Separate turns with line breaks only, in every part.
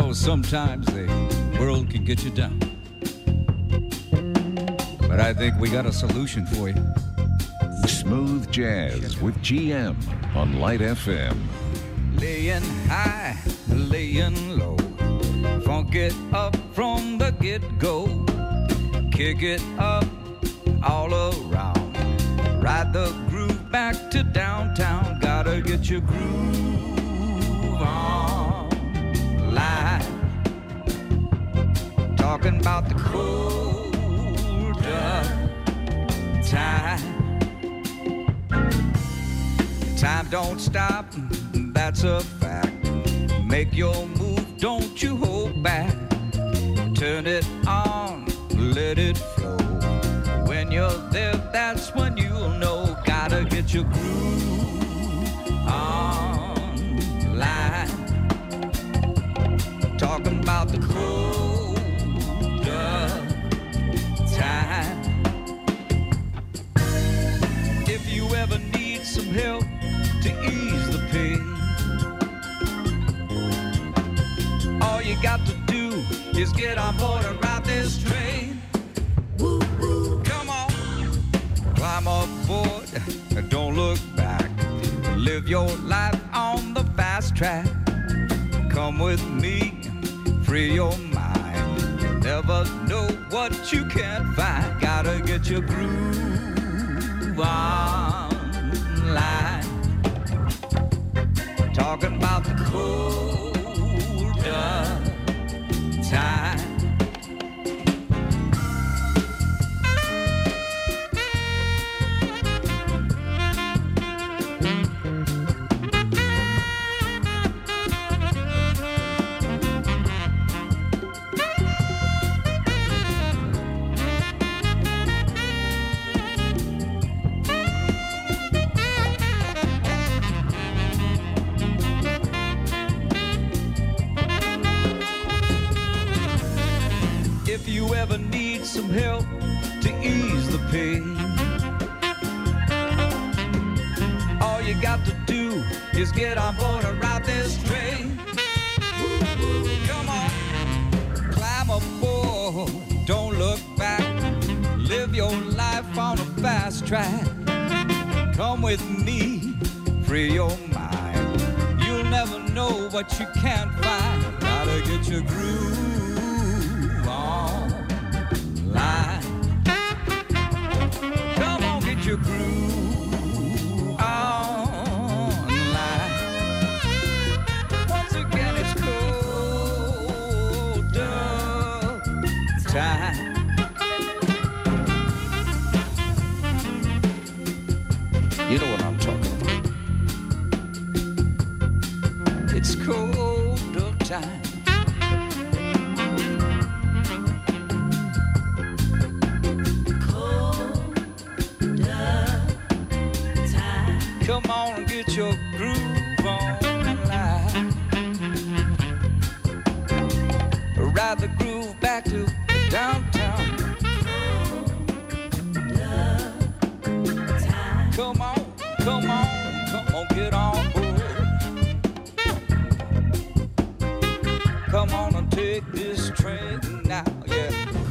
Know, sometimes the world can get you down. But I think we got a solution for you.
Smooth Jazz with GM on Light FM.
Laying high, laying low. Funk it up from the get go. Kick it up all around. Ride the groove back to downtown. Gotta get your groove on. Live. Talking about the colder time. Time don't stop, that's a fact. Make your move, don't you hold back. Turn it on, let it flow. When you're there, that's when you'll know. Gotta get your groove on Talking about the colder time. If you ever need some help to ease the pain, all you got to do is get on board and ride this train. Come on, climb aboard, and don't look back. Live your life on the fast track. Come with me, free your mind. You never know what you can't find. Gotta get your groove online. Talking about the colder time. Come with me, free your mind. You'll never know what you can't take this train now, yeah.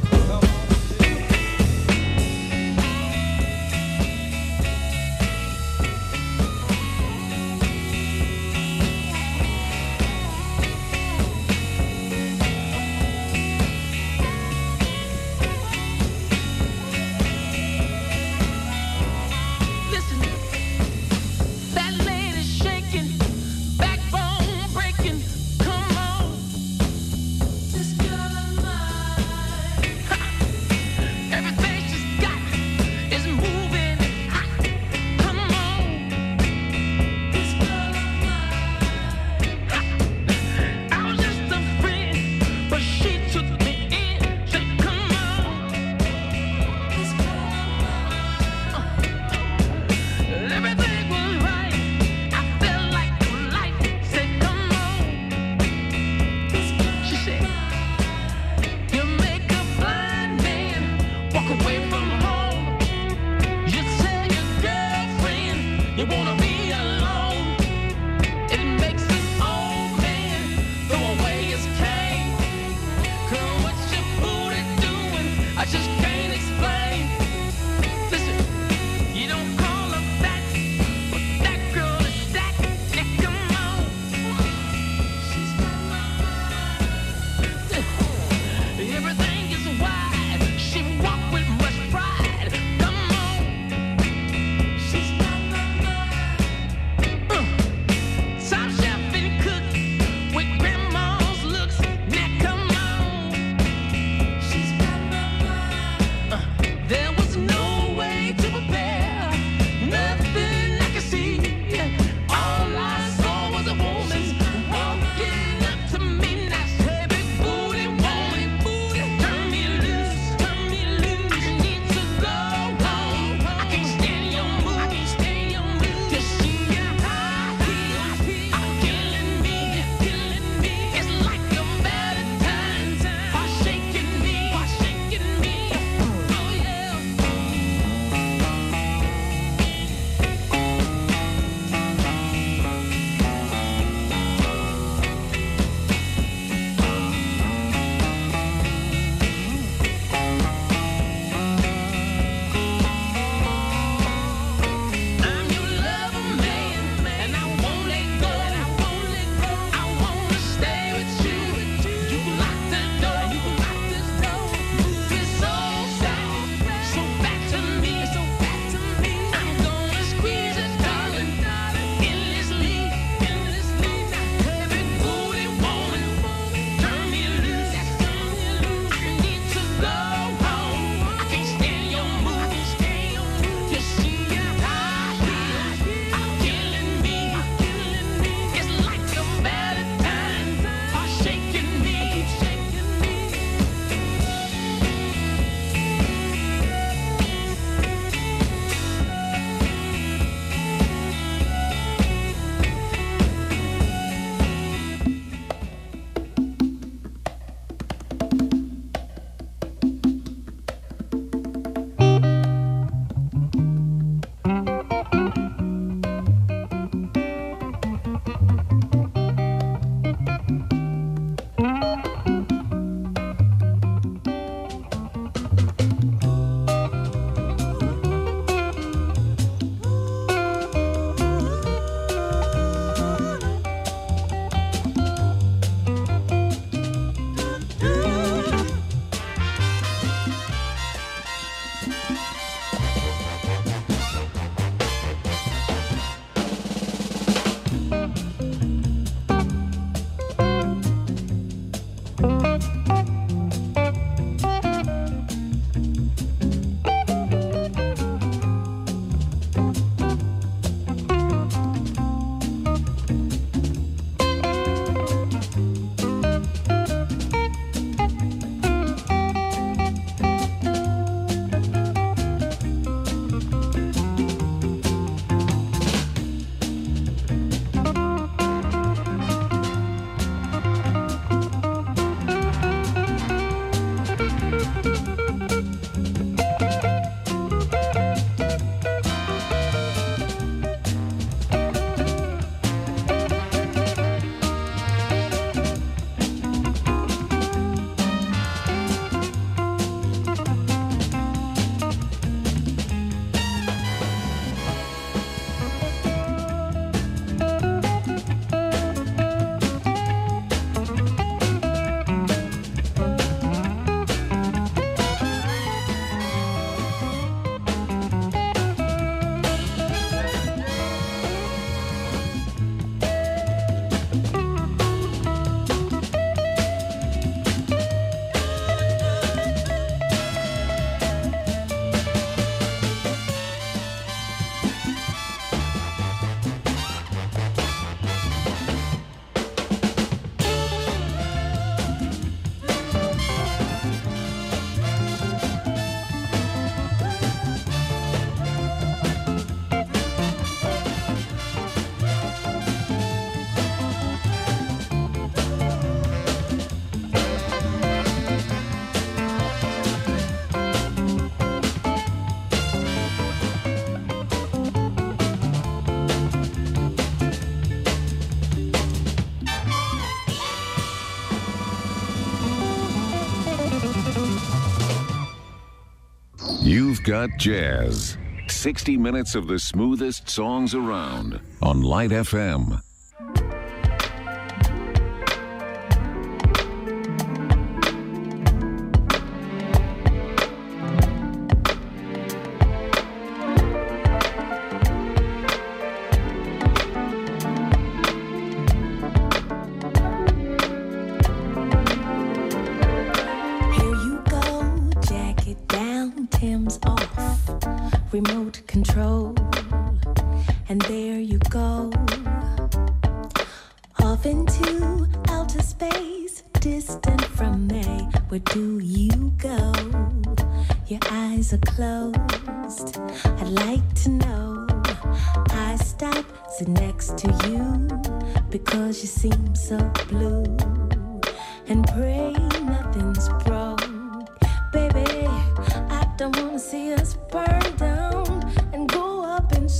Got Jazz. 60 minutes of the smoothest songs around on Light FM.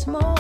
small.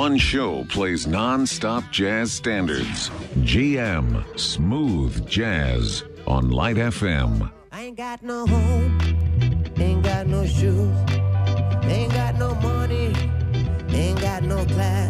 One show plays non-stop jazz standards. GM Smooth Jazz on Light FM.
I ain't got no home, ain't got no shoes, ain't got no money, ain't got no class.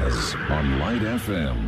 On
Light FM.